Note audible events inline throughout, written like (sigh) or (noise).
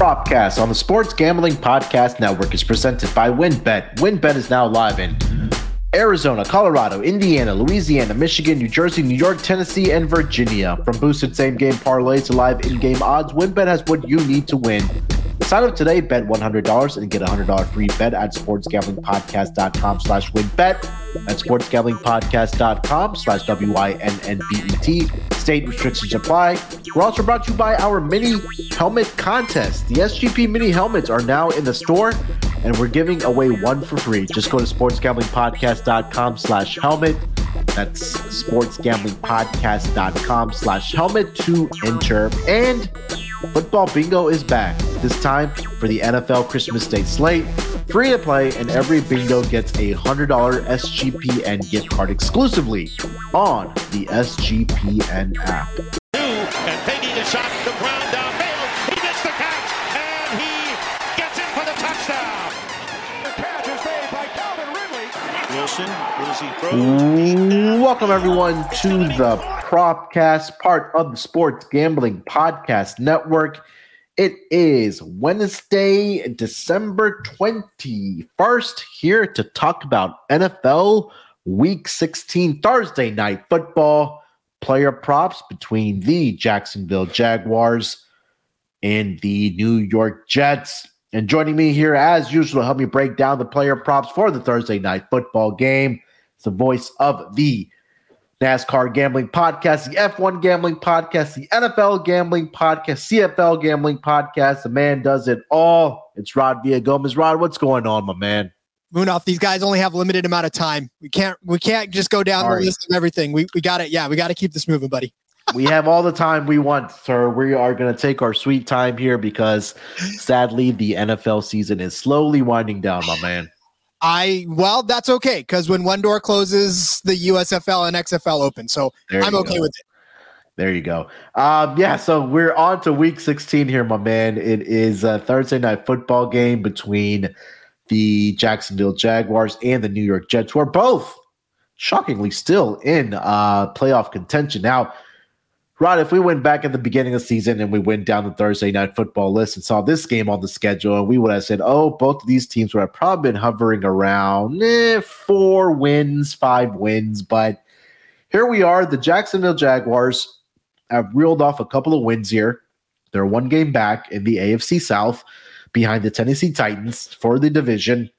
Propcast on the Sports Gambling Podcast Network is presented by WynnBET. WynnBET is now live in Arizona, Colorado, Indiana, Louisiana, Michigan, New Jersey, New York, Tennessee, and Virginia. From boosted same game parlays to live in game odds, WynnBET has what you need to win. Sign up today, bet $100 and get a $100 free bet at sportsgamblingpodcast.com slash wynnbet. At sportsgamblingpodcast.com slash W-I-N-N-B-E-T. State restrictions apply. We're also brought to you by our mini helmet contest. The SGP mini helmets are now in the store and we're giving away one for free. Just go to sportsgamblingpodcast.com slash helmet. That's sportsgamblingpodcast.com slash helmet to enter. And football bingo is back. This time for the NFL Christmas Day slate. Free to play, and every bingo gets a $100 SGPN gift card exclusively on the SGPN app. Welcome, everyone, to the Propcast, part of the Sports Gambling Podcast Network. It is Wednesday, December 21st, here to talk about NFL Week 16 Thursday night football player props between the Jacksonville Jaguars and the New York Jets. And joining me here, as usual, to help me break down the player props for the Thursday night football game. It's the voice of the NASCAR Gambling Podcast, the F1 Gambling Podcast, the NFL Gambling Podcast, CFL Gambling Podcast. The man does it all. It's Rod Villa Gomez. Rod, what's going on, my man? Munaf, these guys only have limited amount of time. We can't we can't just go down Sorry. the list of everything. We we got it. Yeah, we got to keep this moving, buddy. We have all the time we want, sir. We are going to take our sweet time here because sadly, the NFL season is slowly winding down, my man. I well, that's okay because when one door closes, the USFL and XFL open. So I'm okay go. with it. There you go. Um, yeah, so we're on to week 16 here, my man. It is a Thursday night football game between the Jacksonville Jaguars and the New York Jets, who are both shockingly still in uh, playoff contention. Now, Rod, if we went back at the beginning of the season and we went down the Thursday night football list and saw this game on the schedule, we would have said, oh, both of these teams would have probably been hovering around eh, four wins, five wins. But here we are. The Jacksonville Jaguars have reeled off a couple of wins here. They're one game back in the AFC South behind the Tennessee Titans for the division.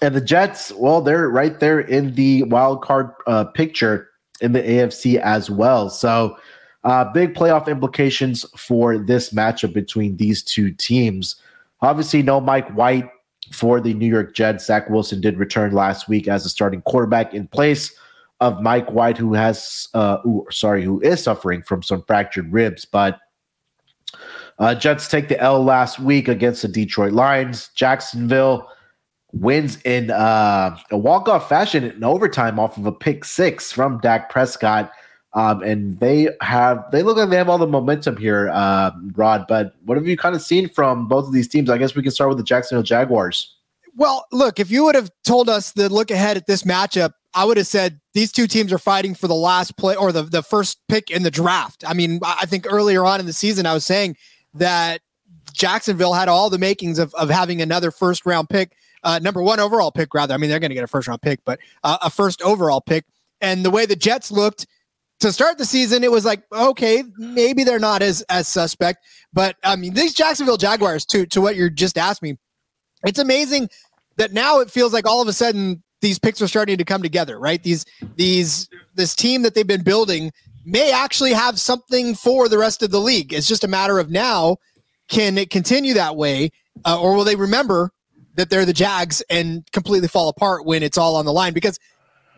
And the Jets, well, they're right there in the wild card uh, picture in the AFC as well. So, uh, big playoff implications for this matchup between these two teams. Obviously, no Mike White for the New York Jets. Zach Wilson did return last week as a starting quarterback in place of Mike White, who has, uh, who, sorry, who is suffering from some fractured ribs. But uh, Jets take the L last week against the Detroit Lions. Jacksonville wins in uh, a walk-off fashion in overtime off of a pick six from Dak Prescott. Um, and they have they look like they have all the momentum here, uh, Rod. But what have you kind of seen from both of these teams? I guess we can start with the Jacksonville Jaguars. Well, look, if you would have told us the look ahead at this matchup, I would have said these two teams are fighting for the last play or the, the first pick in the draft. I mean, I think earlier on in the season, I was saying that Jacksonville had all the makings of, of having another first round pick, uh, number one overall pick, rather. I mean, they're going to get a first round pick, but uh, a first overall pick. And the way the Jets looked to start the season, it was like, okay, maybe they're not as as suspect. But I mean, these Jacksonville Jaguars, to to what you just asked me, it's amazing that now it feels like all of a sudden these picks are starting to come together, right? These these this team that they've been building may actually have something for the rest of the league. It's just a matter of now can it continue that way, uh, or will they remember that they're the Jags and completely fall apart when it's all on the line? Because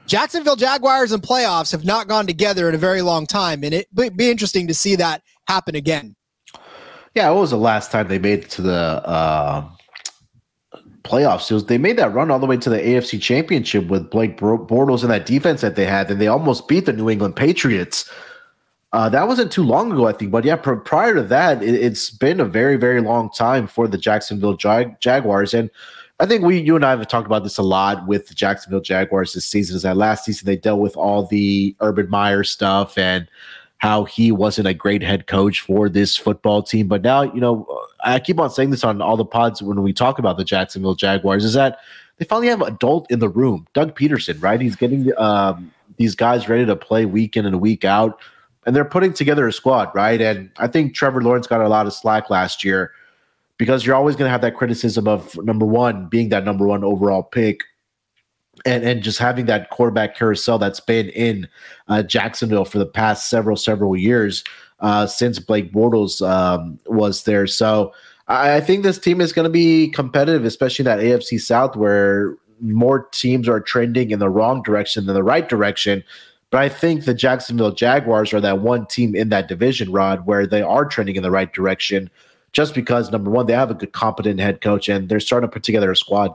Jacksonville Jaguars and playoffs have not gone together in a very long time, and it would be interesting to see that happen again. Yeah, what was the last time they made it to the uh, playoffs? It was, they made that run all the way to the AFC Championship with Blake Bortles and that defense that they had, and they almost beat the New England Patriots. Uh, that wasn't too long ago, I think. But yeah, pr- prior to that, it, it's been a very, very long time for the Jacksonville Jag- Jaguars. And I think we, you and I have talked about this a lot with the Jacksonville Jaguars this season. Is that last season they dealt with all the Urban Meyer stuff and how he wasn't a great head coach for this football team. But now, you know, I keep on saying this on all the pods when we talk about the Jacksonville Jaguars is that they finally have an adult in the room. Doug Pederson, right? He's getting um, these guys ready to play week in and week out, and they're putting together a squad, right? And I think Trevor Lawrence got a lot of slack last year because you're always going to have that criticism of number one being that number one overall pick and and just having that quarterback carousel that's been in uh, Jacksonville for the past several several years uh, since Blake Bortles um, was there. So I, I think this team is going to be competitive, especially that AFC South where more teams are trending in the wrong direction than the right direction. But I think the Jacksonville Jaguars are that one team in that division, Rod, where they are trending in the right direction. Just because number one, they have a good, competent head coach, and they're starting to put together a squad.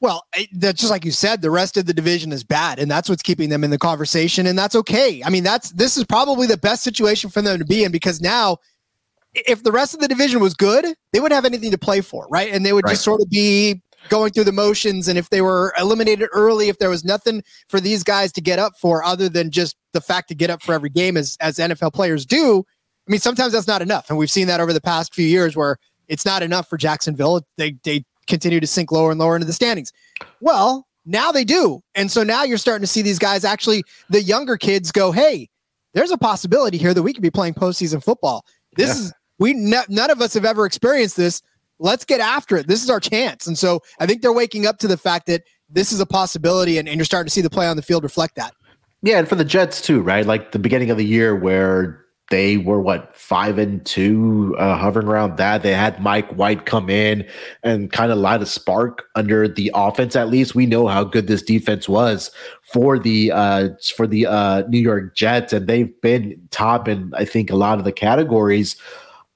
Well, that's just like you said, the rest of the division is bad, and that's what's keeping them in the conversation, and that's okay. I mean, that's this is probably the best situation for them to be in because now, if the rest of the division was good, they wouldn't have anything to play for, right? And they would right. just sort of be going through the motions. And if they were eliminated early, if there was nothing for these guys to get up for other than just the fact to get up for every game as as NFL players do, I mean, sometimes that's not enough, and we've seen that over the past few years where it's not enough for Jacksonville. They they continue to sink lower and lower into the standings. Well, now they do. And so now you're starting to see these guys actually, the younger kids go, hey, there's a possibility here that we could be playing postseason football. This yeah. is, we, n- none of us have ever experienced this. Let's get after it. This is our chance. And so I think they're waking up to the fact that this is a possibility and, and you're starting to see the play on the field reflect that. Yeah. And for the Jets too, right? Like the beginning of the year where they were what five and two, uh, hovering around that. They had Mike White come in and kind of light a spark under the offense. At least we know how good this defense was for the uh, for the uh, New York Jets, and they've been top in I think a lot of the categories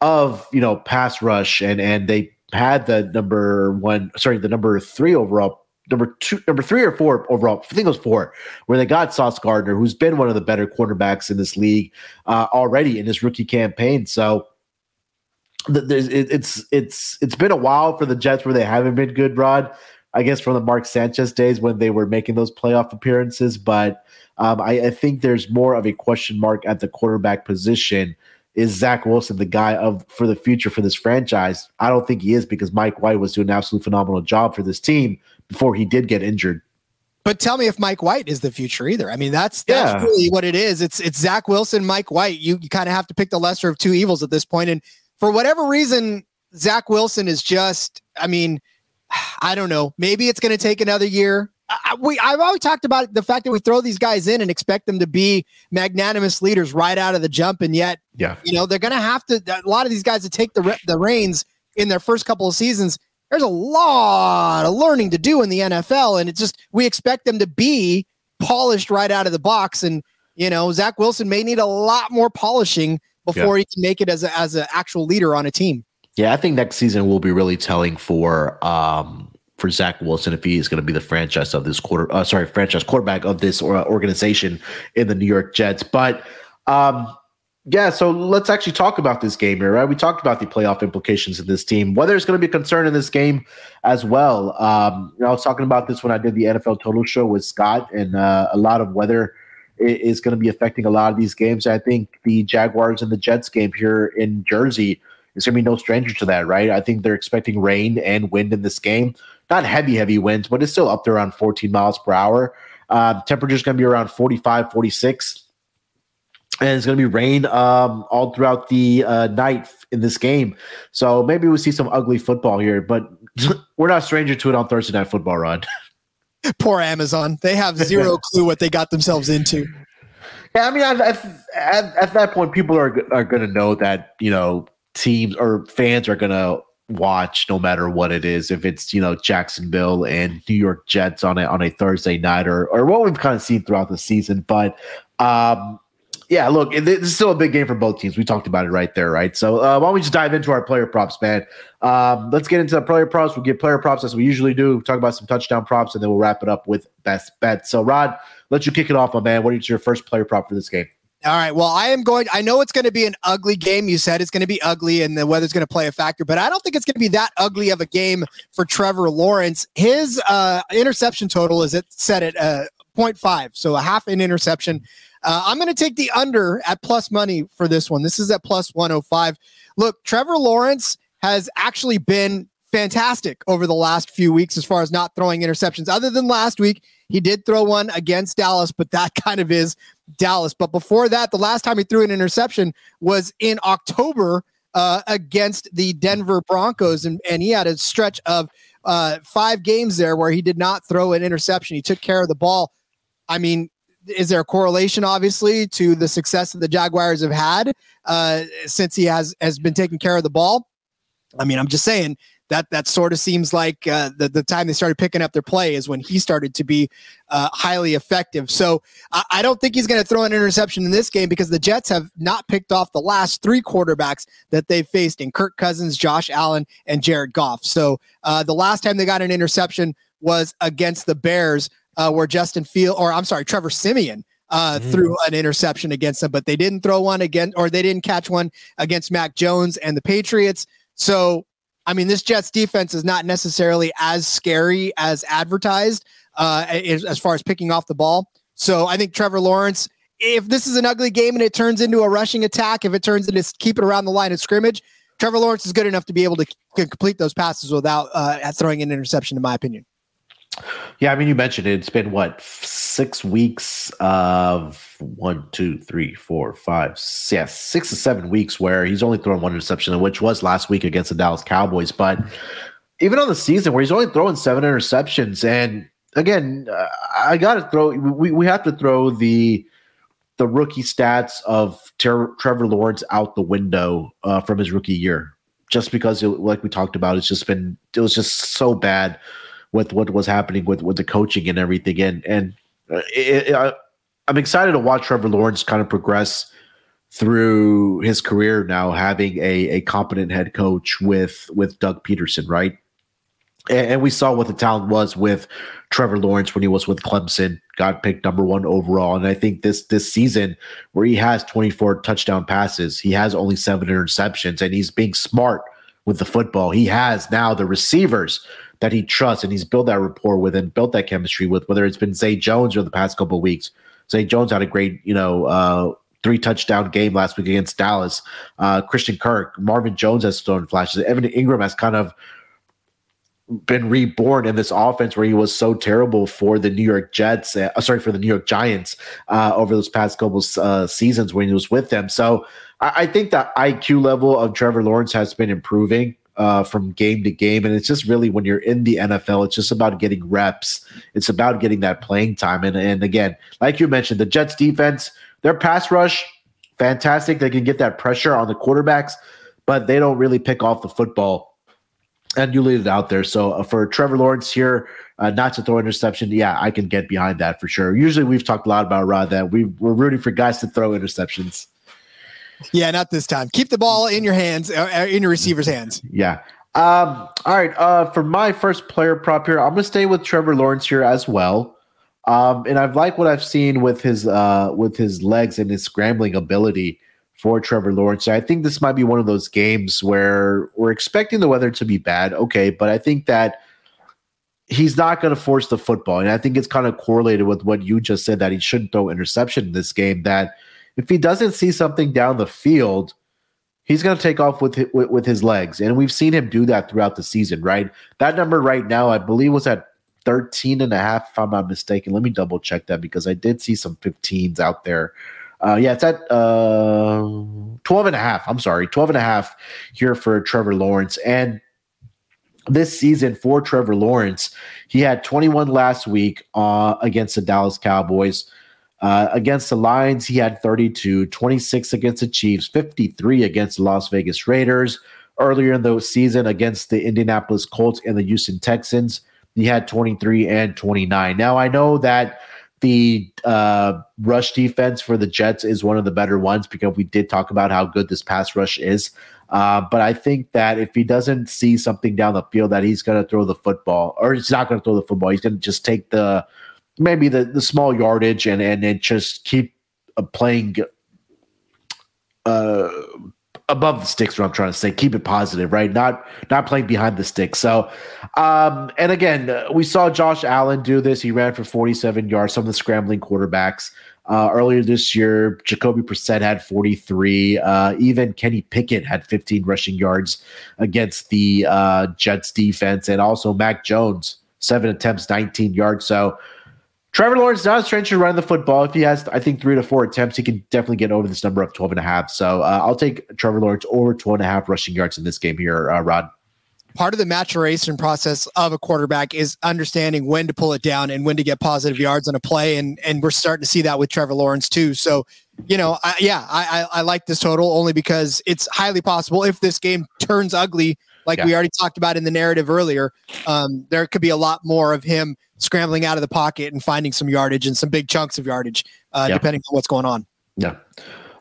of you know pass rush, and and they had the number one, sorry, the number three overall number two, number three or four overall. I think it was four, where they got Sauce Gardner, who's been one of the better quarterbacks in this league uh, already in his rookie campaign. So there's it, it's it's it's been a while for the Jets where they haven't been good, Rod. I guess from the Mark Sanchez days when they were making those playoff appearances, but um, I, I think there's more of a question mark at the quarterback position is Zach Wilson the guy of for the future for this franchise? I don't think he is because Mike White was doing an absolutely phenomenal job for this team before he did get injured. But tell me if Mike White is the future either. I mean, that's that's yeah. really what it is. It's it's Zach Wilson, Mike White. You you kind of have to pick the lesser of two evils at this point. And for whatever reason, Zach Wilson is just. I mean, (sighs) I don't know. Maybe it's going to take another year. I, we I've always talked about the fact that we throw these guys in and expect them to be magnanimous leaders right out of the jump, and yet, yeah, you know, they're going to have to. A lot of these guys to take the the reins in their first couple of seasons. There's a lot of learning to do in the NFL, and it's just we expect them to be polished right out of the box. And you know, Zach Wilson may need a lot more polishing before yeah. he can make it as a, as an actual leader on a team. Yeah, I think next season will be really telling for um, for Zach Wilson if he is going to be the franchise of this quarter. Uh, sorry, franchise quarterback of this uh, organization in the New York Jets. But um, yeah, so let's actually talk about this game here, right? We talked about the playoff implications of this team. Whether it's going to be a concern in this game as well. Um, you know, I was talking about this when I did the NFL Total Show with Scott, and uh, a lot of weather is going to be affecting a lot of these games. I think the Jaguars and the Jets game here in Jersey is going to be no stranger to that, right? I think they're expecting rain and wind in this game not heavy, heavy winds, but it's still up there around 14 miles per hour. Uh, temperature's going to be around 45, 46. And it's going to be rain um, all throughout the uh, night in this game. So maybe we'll see some ugly football here, but (laughs) we're not stranger to it on Thursday Night Football, Rod. (laughs) Poor Amazon. They have zero (laughs) clue what they got themselves into. Yeah, I mean, at, at, at that point, people are, are going to know that, you know, teams or fans are going to watch no matter what it is if it's you know Jacksonville and New York Jets on a on a Thursday night or or what we've kind of seen throughout the season but um yeah look it, it's still a big game for both teams we talked about it right there right so uh, why don't we just dive into our player props man um let's get into the player props we'll get player props as we usually do talk about some touchdown props and then we'll wrap it up with best bet so Rod let you kick it off my man what is your first player prop for this game all right. Well, I am going. I know it's going to be an ugly game. You said it's going to be ugly, and the weather's going to play a factor. But I don't think it's going to be that ugly of a game for Trevor Lawrence. His uh, interception total is it set at uh, 0.5, so a half an interception. Uh, I'm going to take the under at plus money for this one. This is at plus 105. Look, Trevor Lawrence has actually been fantastic over the last few weeks as far as not throwing interceptions. Other than last week, he did throw one against Dallas, but that (laughs) kind of is Dallas. But before that, the last time he threw an interception was in October uh, against the Denver Broncos, and, and he had a stretch of uh, five games there where he did not throw an interception. He took care of the ball. I mean, is there a correlation, obviously, to the success that the Jaguars have had uh, since he has has been taking care of the ball? I mean, I'm just saying that that sort of seems like uh, the the time they started picking up their play is when he started to be uh, highly effective. So I, I don't think he's going to throw an interception in this game because the Jets have not picked off the last three quarterbacks that they've faced in Kirk Cousins, Josh Allen, and Jared Goff. So uh, the last time they got an interception was against the Bears, uh, where Justin Field, or I'm sorry, Trevor Siemian Uh, mm. threw an interception against them, but they didn't throw one again, or they didn't catch one against Mac Jones and the Patriots. So I mean, this Jets defense is not necessarily as scary as advertised uh, as, far as picking off the ball. So I think Trevor Lawrence, if this is an ugly game and it turns into a rushing attack, if it turns into keep it around the line of scrimmage, Trevor Lawrence is good enough to be able to complete those passes without uh, throwing an interception, in my opinion. Yeah, I mean, you mentioned it. It's been what six weeks of one, two, three, four, five, six, yeah, six to seven weeks where he's only thrown one interception, which was last week against the Dallas Cowboys. But even on the season where he's only throwing seven interceptions, and again, uh, I got to throw. We we have to throw the the rookie stats of Ter- Trevor Lawrence out the window uh, from his rookie year, just because, it, like we talked about, it's just been it was just so bad with what was happening with with the coaching and everything. And and uh, it, it, I, I'm excited to watch Trevor Lawrence kind of progress through his career now, having a a competent head coach with with Doug Pederson, right? And, and we saw what the talent was with Trevor Lawrence when he was with Clemson, got picked number one overall. And I think this this season, where he has 24 touchdown passes, he has only seven interceptions, and he's being smart with the football. He has now the receivers that he trusts and he's built that rapport with and built that chemistry with, whether it's been Zay Jones over the past couple of weeks. Zay Jones had a great, you know, uh, three touchdown game last week against Dallas. Uh, Christian Kirk, Marvin Jones has thrown flashes. Evan Engram has kind of been reborn in this offense where he was so terrible for the New York Jets, uh, sorry, for the New York Giants uh, over those past couple uh, seasons when he was with them. So I, I think the IQ level of Trevor Lawrence has been improving uh, from game to game. And it's just really when you're in the NFL, it's just about getting reps. It's about getting that playing time. And, and again, like you mentioned, the Jets defense, their pass rush, fantastic. They can get that pressure on the quarterbacks, but they don't really pick off the football. And you lead it out there. So uh, for Trevor Lawrence here, uh, not to throw interception, yeah, I can get behind that for sure. Usually we've talked a lot about Rod that we, we're rooting for guys to throw interceptions. Yeah, not this time. Keep the ball in your hands, uh, uh, in your receiver's hands. Yeah. Um, all right. Uh, for my first player prop here, I'm to stay with Trevor Lawrence here as well. Um, and I've liked what I've seen with his uh, with his legs and his scrambling ability for Trevor Lawrence. I think this might be one of those games where we're expecting the weather to be bad. Okay, but I think that he's not going to force the football, and I think it's kind of correlated with what you just said that he shouldn't throw interception in this game. That if he doesn't see something down the field, he's going to take off with, with, with his legs, and we've seen him do that throughout the season. Right, that number right now, I believe, was at 13 and a half, if I'm not mistaken. Let me double check that because I did see some 15s out there. Uh, yeah, it's at uh, 12 and a half. I'm sorry, 12 and a half here for Trevor Lawrence. And this season for Trevor Lawrence, he had 21 last week uh, against the Dallas Cowboys. Uh, against the Lions, he had 32, 26 against the Chiefs, 53 against the Las Vegas Raiders. Earlier in the season, against the Indianapolis Colts and the Houston Texans, he had 23 and 29. Now, I know that the uh, rush defense for the Jets is one of the better ones because we did talk about how good this pass rush is. Uh, but I think that if he doesn't see something down the field, that he's going to throw the football, or he's not going to throw the football. He's going to just take the maybe the the small yardage and and, just keep uh, playing uh above the sticks what i'm trying to say. Keep it positive right? Not not playing behind the sticks. So um and again we saw josh allen do this. He ran for 47 yards. Some of the scrambling quarterbacks Uh, earlier this year, Jacoby Brissett had 43. Uh, even Kenny Pickett had 15 rushing yards against the uh, Jets defense, and also Mac Jones seven attempts, 19 yards. So Trevor Lawrence not a stranger running the football. If he has, I think, three to four attempts, he can definitely get over this number of 12 and a half. So uh, I'll take Trevor Lawrence over 12 and a half rushing yards in this game here, uh, Rod. Part of the maturation process of a quarterback is understanding when to pull it down and when to get positive yards on a play, and and we're starting to see that with Trevor Lawrence too. So, you know, I, yeah, I, I, I like this total only because it's highly possible if this game turns ugly like yeah. we already talked about in the narrative earlier, um, there could be a lot more of him scrambling out of the pocket and finding some yardage and some big chunks of yardage, uh, yeah. depending on what's going on. Yeah.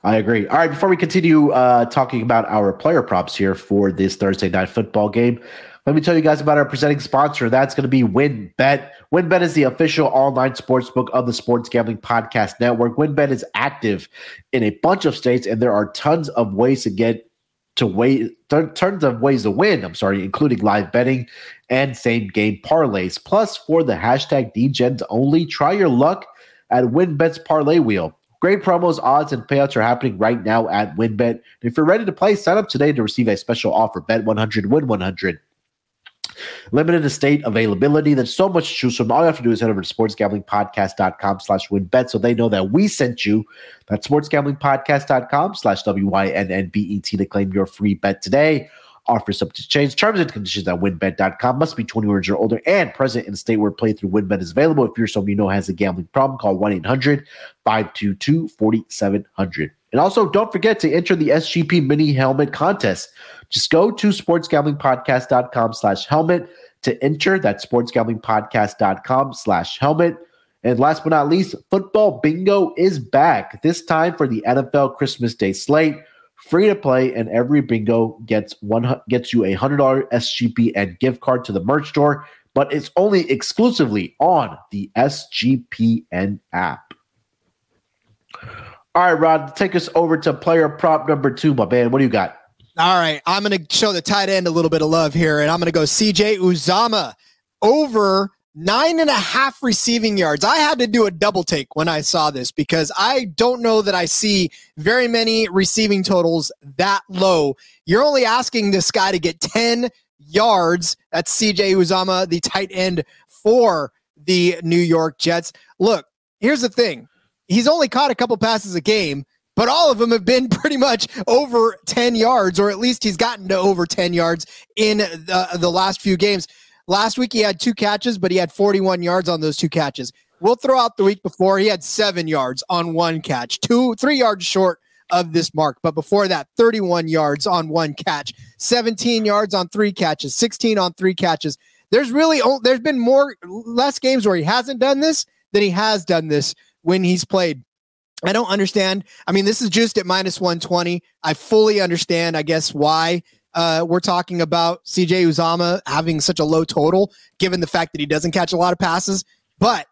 I agree. All right, before we continue uh, talking about our player props here for this Thursday night football game, let me tell you guys about our presenting sponsor. That's going to be WynnBET. WynnBET is the official online sports book of the Sports Gambling Podcast Network. WynnBET is active in a bunch of states, and there are tons of ways to get to th- tons of ways to win. I'm sorry, including live betting and same game parlays. Plus, for the hashtag DGens only, try your luck at WynnBET's parlay wheel. Great promos, odds, and payouts are happening right now at WynnBET. If you're ready to play, sign up today to receive a special offer. Bet 100, win 100. Limited estate availability. There's so much to choose from. All you have to do is head over to sportsgamblingpodcast.com slash wynnbet so they know that we sent you. That's sportsgamblingpodcast.com slash W-Y-N-N-B-E-T to claim your free bet today. Offers subject to change. Terms and conditions at wynnbet.com. Must be 21 years or older and present in a state where playthrough WynnBET is available. If you're someone you know has a gambling problem, call 1-800-522-4700. And also, don't forget to enter the SGP mini helmet contest. Just go to sportsgamblingpodcast.com slash helmet to enter. That's sportsgamblingpodcast.com slash helmet. And last but not least, football bingo is back. This time for the NFL Christmas Day slate. Free to play, and every bingo gets one gets you a hundred dollar SGP and gift card to the merch store, but it's only exclusively on the SGPN app. All right, Rod, take us over to player prop number two, my man. What do you got? All right, I'm going to show the tight end a little bit of love here, and I'm going to go CJ Uzomah over nine and a half receiving yards. I had to do a double take when I saw this because I don't know that I see very many receiving totals that low. You're only asking this guy to get 10 yards. That's CJ Uzomah, the tight end for the New York Jets. Look, here's the thing he's only caught a couple passes a game but all of them have been (laughs) pretty much over 10 yards, or at least he's gotten to over 10 yards in the, the last few games. Last week he had two catches, but he had 41 yards on those two catches. We'll throw out the week before he had seven yards on one catch, two, three yards short of this mark. But before that, 31 yards on one catch, 17 yards on three catches, 16 on three catches. There's really there's been more less games where he hasn't done this than he has done this when he's played I don't understand. I mean, this is just at minus 120. I fully understand, I guess, why uh, we're talking about CJ Uzomah having such a low total, given the fact that he doesn't catch a lot of passes. But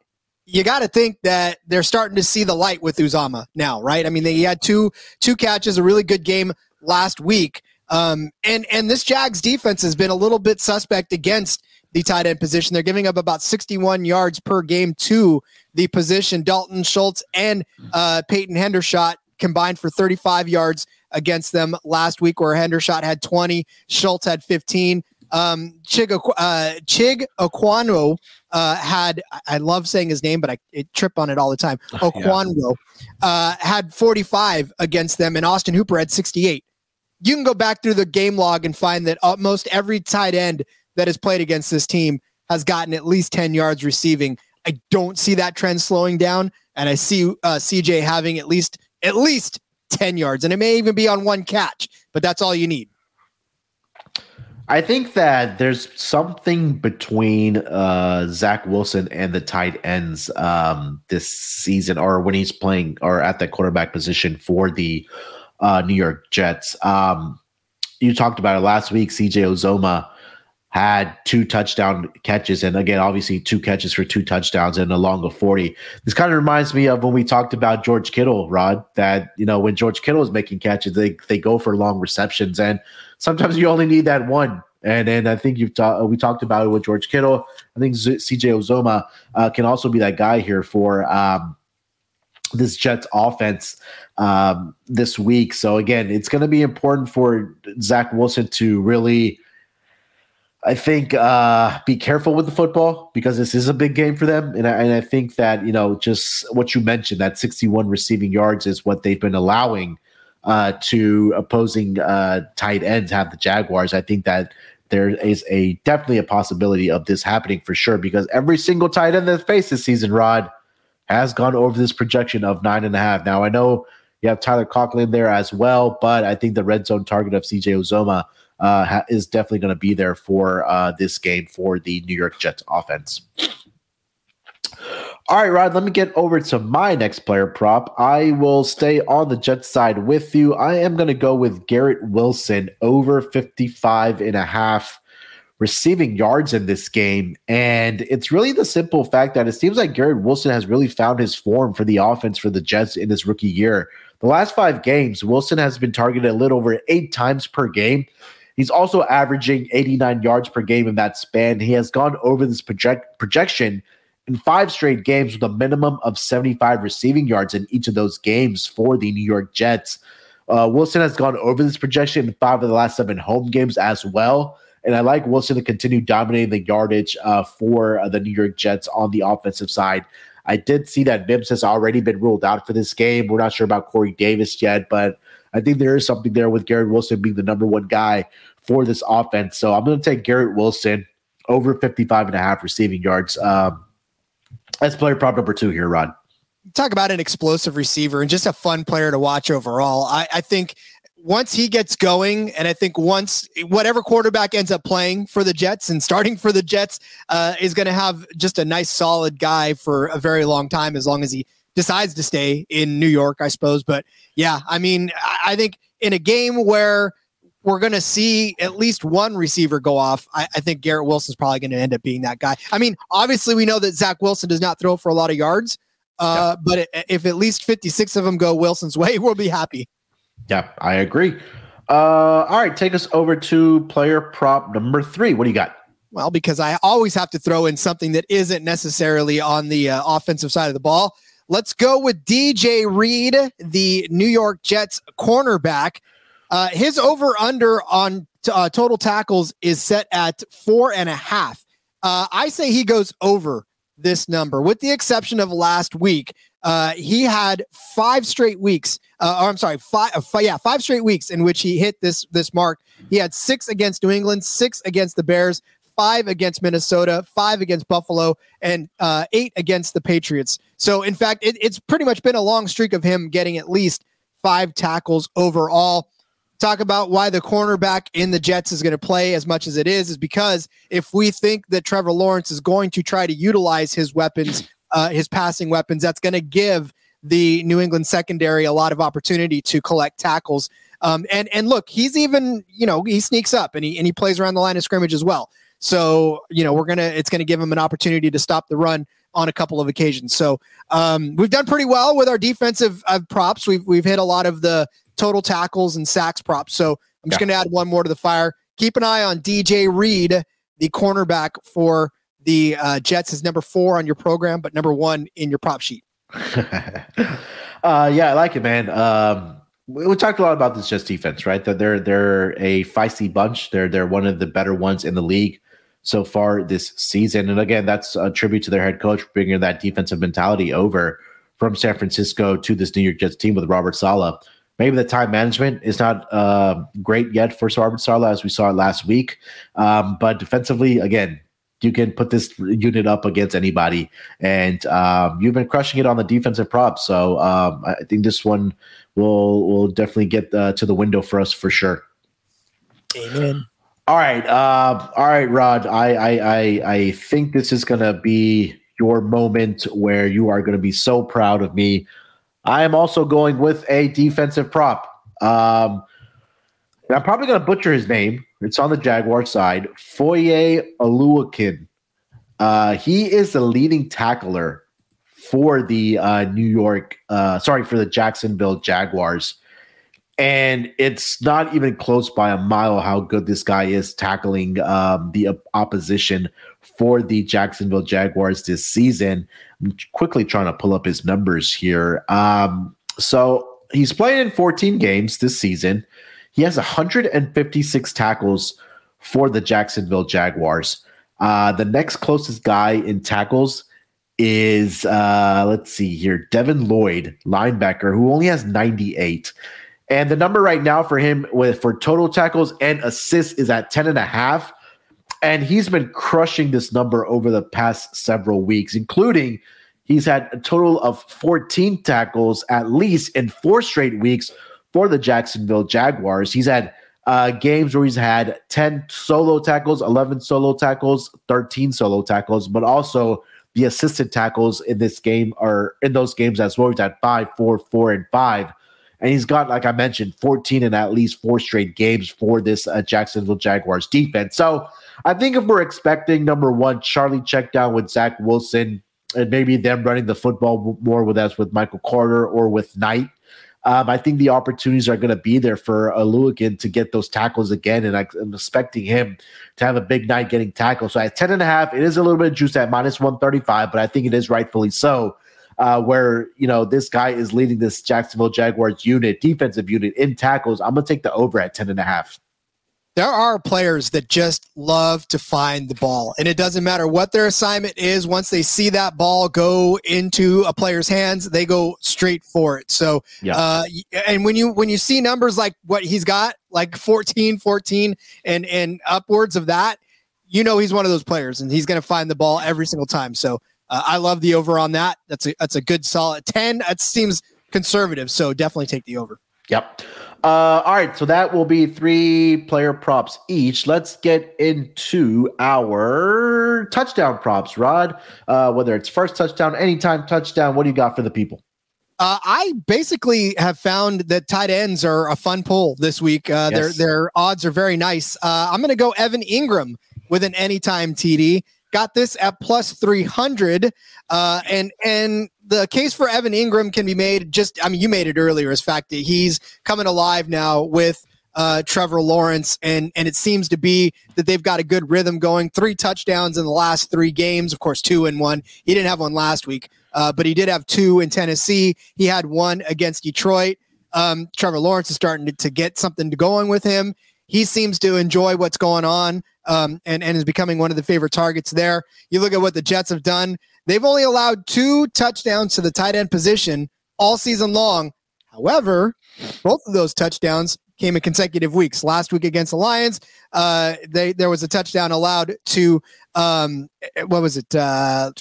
you got to think that they're starting to see the light with Uzomah now, right? I mean, they, he had two two catches, a really good game last week. Um, and and this Jags defense has been a little bit suspect against the tight end position. They're giving up about 61 yards per game to the position. Dalton Schultz and uh, Peyton Hendershot combined for 35 yards against them last week, where Hendershot had 20, Schultz had 15. Um, Chig, uh, Chig Okonkwo uh, had, I love saying his name, but I trip on it all the time. Okonkwo (laughs) yeah. uh, had 45 against them, and Austin Hooper had 68. You can go back through the game log and find that almost every tight end that has played against this team has gotten at least 10 yards receiving. I don't see that trend slowing down, and I see uh, CJ having at least at least 10 yards, and it may even be on one catch, but that's all you need. I think that there's something between uh, Zach Wilson and the tight ends um, this season, or when he's playing, or at the quarterback position for the uh, New York Jets. Um, you talked about it last week. CJ Uzomah had two touchdown catches, and again, obviously two catches for two touchdowns and a long of 40. This kind of reminds me of when we talked about George Kittle, Rod, that you know, when George Kittle is making catches, they they go for long receptions, and sometimes you only need that one. And then I think you've talked we talked about it with George Kittle. I think CJ Uzomah uh, can also be that guy here for um, this Jets offense um, this week. So again, it's going to be important for Zach Wilson to really, I think, uh, be careful with the football because this is a big game for them. And I, and I think that you know just what you mentioned that 61 receiving yards is what they've been allowing uh, to opposing uh, tight ends have the Jaguars. I think that there is a definitely a possibility of this happening for sure because every single tight end that's faced this season, Rod, has gone over this projection of nine and a half. Now I know you have Tyler Conklin there as well, but I think the red zone target of CJ Uzomah uh, ha- is definitely going to be there for uh, this game for the New York Jets offense. All right, Rod, let me get over to my next player prop. I will stay on the Jets side with you. I am going to go with Garrett Wilson over 55 and a half receiving yards in this game. And it's really the simple fact that it seems like Garrett Wilson has really found his form for the offense for the Jets in his rookie year. The last five games, Wilson has been targeted a little over eight times per game. He's also averaging 89 yards per game in that span. He has gone over this project projection in five straight games with a minimum of 75 receiving yards in each of those games for the New York Jets. Uh, Wilson has gone over this projection in five of the last seven home games as well. And I like Wilson to continue dominating the yardage uh, for uh, the New York Jets on the offensive side. I did see that Mims has already been ruled out for this game. We're not sure about Corey Davis yet, but I think there is something there with Garrett Wilson being the number one guy for this offense. So I'm going to take Garrett Wilson over 55 and a half receiving yards. Um, that's player prop number two here, Rod. Talk about an explosive receiver and just a fun player to watch overall. I, I think once he gets going, and I think once whatever quarterback ends up playing for the Jets and starting for the Jets uh, is going to have just a nice, solid guy for a very long time, as long as he decides to stay in New York, I suppose. But yeah, I mean, I think in a game where we're going to see at least one receiver go off. I, I think Garrett Wilson's probably going to end up being that guy. I mean, obviously, we know that Zach Wilson does not throw for a lot of yards, uh, yeah. but if at least 56 of them go Wilson's way, (laughs) we'll be happy. Yeah, I agree. Uh, all right, take us over to player prop number three. What do you got? Well, because I always have to throw in something that isn't necessarily on the uh, offensive side of the ball. Let's go with DJ Reed, the New York Jets cornerback. Uh, his over under on t- uh, total tackles is set at four and a half. Uh, I say he goes over this number, with the exception of last week. Uh, he had five straight weeks. Uh, I'm sorry, five, uh, five, yeah, five straight weeks in which he hit this this mark. He had six against New England, six against the Bears, five against Minnesota, five against Buffalo, and uh, eight against the Patriots. So, in fact, it, it's pretty much been a long streak of him getting at least five tackles overall talk about why the cornerback in the Jets is going to play as much as it is, is because if we think that Trevor Lawrence is going to try to utilize his weapons, uh, his passing weapons, that's going to give the New England secondary a lot of opportunity to collect tackles. Um, and and look, he's even you know he sneaks up and he and he plays around the line of scrimmage as well. So you know we're gonna it's gonna give him an opportunity to stop the run on a couple of occasions. So um, we've done pretty well with our defensive uh, props. We've we've hit a lot of the total tackles and sacks props. So I'm just yeah. going to add one more to the fire. Keep an eye on DJ Reed, the cornerback for the uh, Jets, is number four on your program, but number one in your prop sheet. (laughs) uh, yeah, I like it, man. Um, we, we, talked a lot about this Jets defense, right? That they're they're a feisty bunch. They're they're one of the better ones in the league so far this season. And again, that's a tribute to their head coach bringing that defensive mentality over from San Francisco to this New York Jets team with Robert Saleh. maybe the time management is not uh, great yet for Robert Saleh, as we saw last week. Um, but defensively, again, you can put this unit up against anybody, and um, you've been crushing it on the defensive props. So um, I think this one will will definitely get uh, to the window for us for sure. Amen. All right, uh, all right, Rod. I I I, I think this is gonna be your moment where you are to be so proud of me I am also going with a defensive prop. Um, I'm probably to butcher his name. It's on the Jaguar side. Foye Oluokun. Uh, he is the leading tackler for the uh, New York, uh, sorry, for the Jacksonville Jaguars. And it's not even close by a mile how good this guy is tackling um, the opposition for the Jacksonville Jaguars this season. I'm quickly trying to pull up his numbers here. Um, so he's playing in 14 games this season. He has 156 tackles for the Jacksonville Jaguars. Uh, the next closest guy in tackles is uh, let's see here, Devin Lloyd, linebacker, who only has 98. And the number right now for him with for total tackles and assists is at 10 and a half. And he's been crushing this number over the past several weeks, including he's had a total of 14 tackles at least in four straight weeks for the Jacksonville Jaguars. He's had uh, games where he's had 10 solo tackles, 11 solo tackles, 13 solo tackles, but also the assisted tackles in this game are in those games as well. He's at five, four, four, and five. And he's got, like I mentioned, 14 in at least four straight games for this uh, Jacksonville Jaguars defense. So I think if we're expecting number one, Charlie check down with Zach Wilson, and maybe them running the football more with us with Michael Carter or with Knight, um, I think the opportunities are going to be there for Oluokun to get those tackles again, and I, am expecting him to have a big night getting tackles. So at 10 and a half, it is a little bit of juice at minus 135, but I think it is rightfully so. Uh, where you know this guy is leading this Jacksonville Jaguars unit, defensive unit in tackles. I'm gonna take the over at 10 and a half there are players that just love to find the ball and it doesn't matter what their assignment is once they see that ball go into a player's hands they go straight for it so yeah. uh, and when you when you see numbers like what he's got like 14 14 and and upwards of that you know he's one of those players and he's going to find the ball every single time so uh, i love the over on that that's a that's a good solid 10 that seems conservative so definitely take the over yep uh, all right, so that will be three player props each. Let's get into our touchdown props, Rod. Uh, whether it's first touchdown, anytime touchdown, what do you got for the people? Uh, I basically have found that tight ends are a fun pull this week. Uh, yes. Their their odds are very nice. Uh, I'm going to go Evan Engram with an anytime TD. Got this at plus 300. Uh, and and the case for Evan Engram can be made just, I mean, you made it earlier as fact that he's coming alive now with uh, Trevor Lawrence, and and it seems to be that they've got a good rhythm going. Three touchdowns in the last three games, of course, two in one. He didn't have one last week, uh, but he did have two in Tennessee. He had one against Detroit. Um, Trevor Lawrence is starting to, to get something going with him. He seems to enjoy what's going on um, and, and is becoming one of the favorite targets there. You look at what the Jets have done. They've only allowed two touchdowns to the tight end position all season long. However, both of those touchdowns came in consecutive weeks. Last week against the Lions, uh, they there was a touchdown allowed to um, what was it? Uh,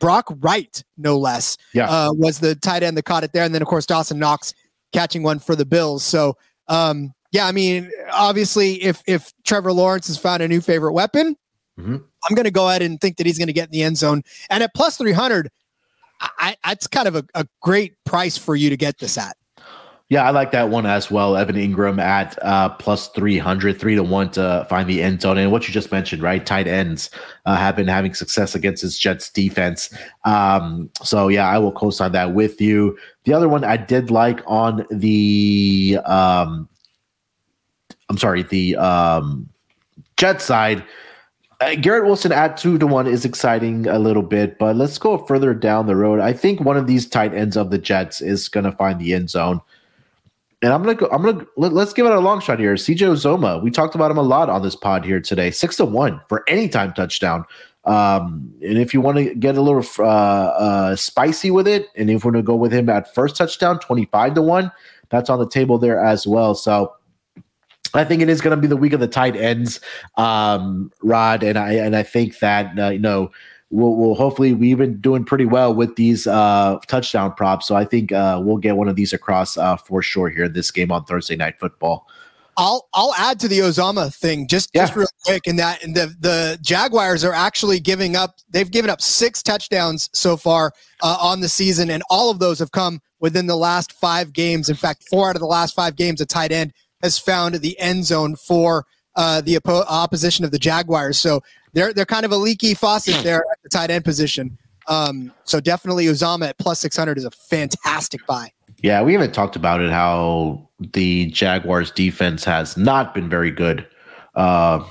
Brock Wright, no less. Yeah, uh, was the tight end that caught it there, and then of course Dawson Knox catching one for the Bills. So um, yeah, I mean, obviously, if if Trevor Lawrence has found a new favorite weapon, mm-hmm. I'm going to go ahead and think that he's going to get in the end zone. And at plus 300, I, that's kind of a, a great price for you to get this at. Yeah, I like that one as well. Evan Engram at uh, plus 300, three to one to find the end zone. And what you just mentioned, right? Tight ends uh, have been having success against his Jets defense. Um, so, yeah, I will co sign that with you. The other one I did like on the um, I'm sorry, the um, Jet side. Uh, Garrett Wilson at two to one is exciting a little bit, but let's go further down the road. I think one of these tight ends of the Jets is going to find the end zone. And I'm gonna go. I'm gonna let, us give it a long shot here. CJ Uzomah. We talked about him a lot on this pod here today. Six to one for any time touchdown. Um, and if you want to get a little uh, uh, spicy with it, and if we're gonna go with him at first touchdown, twenty five to one, that's on the table there as well. So I think it is going to be the week of the tight ends, um, Rod, and I and I think that uh, you know we'll, we'll, hopefully we've been doing pretty well with these uh, touchdown props, so I think uh, we'll get one of these across uh, for sure here in this game on Thursday Night Football. I'll I'll add to the Uzomah thing just yeah. just real quick in that and the the Jaguars are actually giving up they've given up six touchdowns so far uh, on the season and all of those have come within the last five games. In fact, four out of the last five games a tight end has found the end zone for uh, the oppo- opposition of the Jaguars. So they're they're kind of a leaky faucet there at the tight end position. Um, so definitely Uzomah at plus 600 is a fantastic buy. Yeah, we haven't talked about it how the Jaguars defense has not been very good, uh,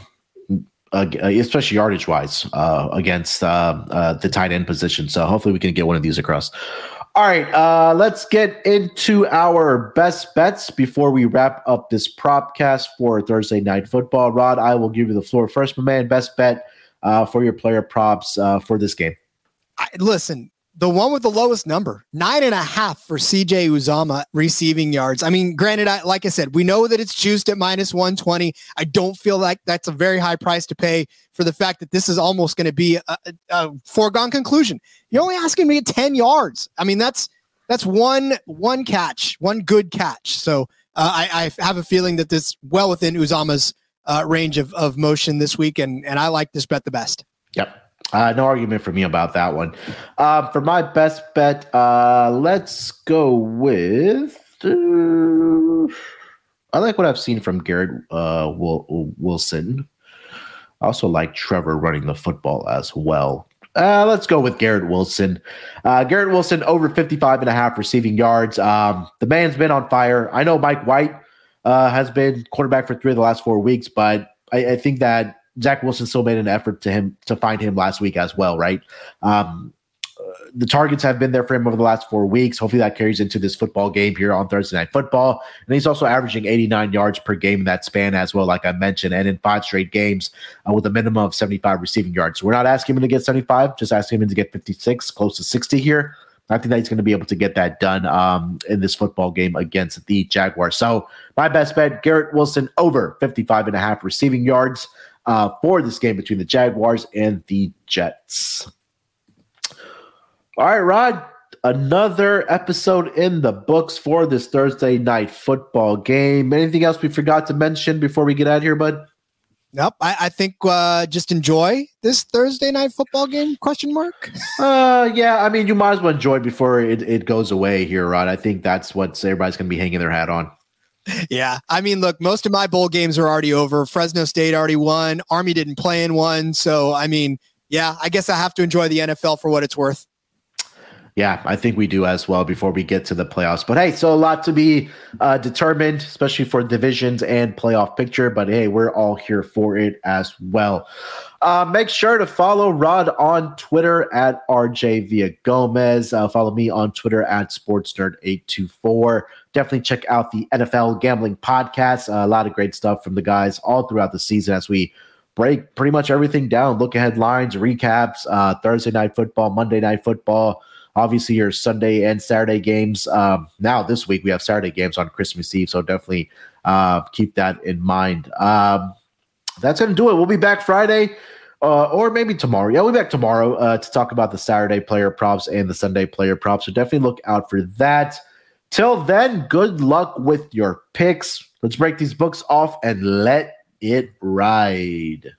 especially yardage wise, uh, against uh, uh, the tight end position. So hopefully we can get one of these across. All right, uh, let's get into our best bets before we wrap up this propcast for Thursday night football. Rod, I will give you the floor first, my man. Best bet uh, for your player props uh, for this game. I, listen, the one with the lowest number, nine and a half for CJ Uzomah receiving yards. I mean, granted, I, like I said, we know that it's juiced at minus 120. I don't feel like that's a very high price to pay for the fact that this is almost going to be a, a, foregone conclusion. You're only asking me 10 yards. I mean, that's that's one one catch, one good catch. So uh, I, I, have a feeling that this well within Uzomah's uh, range of, of motion this week, and and I like this bet the best. Yep. Uh, no argument for me about that one. Uh, for my best bet, uh, let's go with. Uh, I like what I've seen from Garrett uh, Wilson. I also like Trevor running the football as well. Uh, let's go with Garrett Wilson. Garrett Wilson over 55 and a half receiving yards. Um, the man's been on fire. I know Mike White has been quarterback for three of the last four weeks, but I, I think that Zach Wilson still made an effort to him to find him last week as well, right? Um, the targets have been there for him over the last four weeks. Hopefully that carries into this football game here on Thursday Night Football. And he's also averaging 89 yards per game in that span as well, like I mentioned, and in five straight games uh, with a minimum of 75 receiving yards. So we're not asking him to get 75, just asking him to get 56, close to 60 here. I think that he's going to be able to get that done um, in this football game against the Jaguars. So my best bet, Garrett Wilson over 55 and a half receiving yards uh, for this game between the Jaguars and the Jets. All right, Rod, another episode in the books for this Thursday night football game. Anything else we forgot to mention before we get out here, bud? Nope. I, I think uh, just enjoy this Thursday night football game? Question mark. (laughs) uh, yeah. I mean, you might as well enjoy it before it, it goes away here, Rod. I think that's what everybody's going to be hanging their hat on. Yeah. I mean, look, most of my bowl games are already over. Fresno State already won. Army didn't play in one. So, I mean, yeah, I guess I have to enjoy the NFL for what it's worth. Yeah, I think we do as well before we get to the playoffs. But hey, so a lot to be uh, determined, especially for divisions and playoff picture. But hey, we're all here for it as well. Uh, make sure to follow Rod on Twitter at RJ Via Gomez. Uh, follow me on Twitter at SportsNerd824. Definitely check out the NFL Gambling Podcast. Uh, a lot of great stuff from the guys all throughout the season as we break pretty much everything down. Look ahead lines, recaps, uh, Thursday night football, Monday night football Obviously, your Sunday and Saturday games. Um, now, this week, we have Saturday games on Christmas Eve. So definitely uh, keep that in mind. Um, that's to do it. We'll be back Friday. Uh, or maybe tomorrow. Yeah, we'll be back tomorrow uh, to talk about the Saturday player props and the Sunday player props. So definitely look out for that. Till then, good luck with your picks. Let's break these books off and let it ride.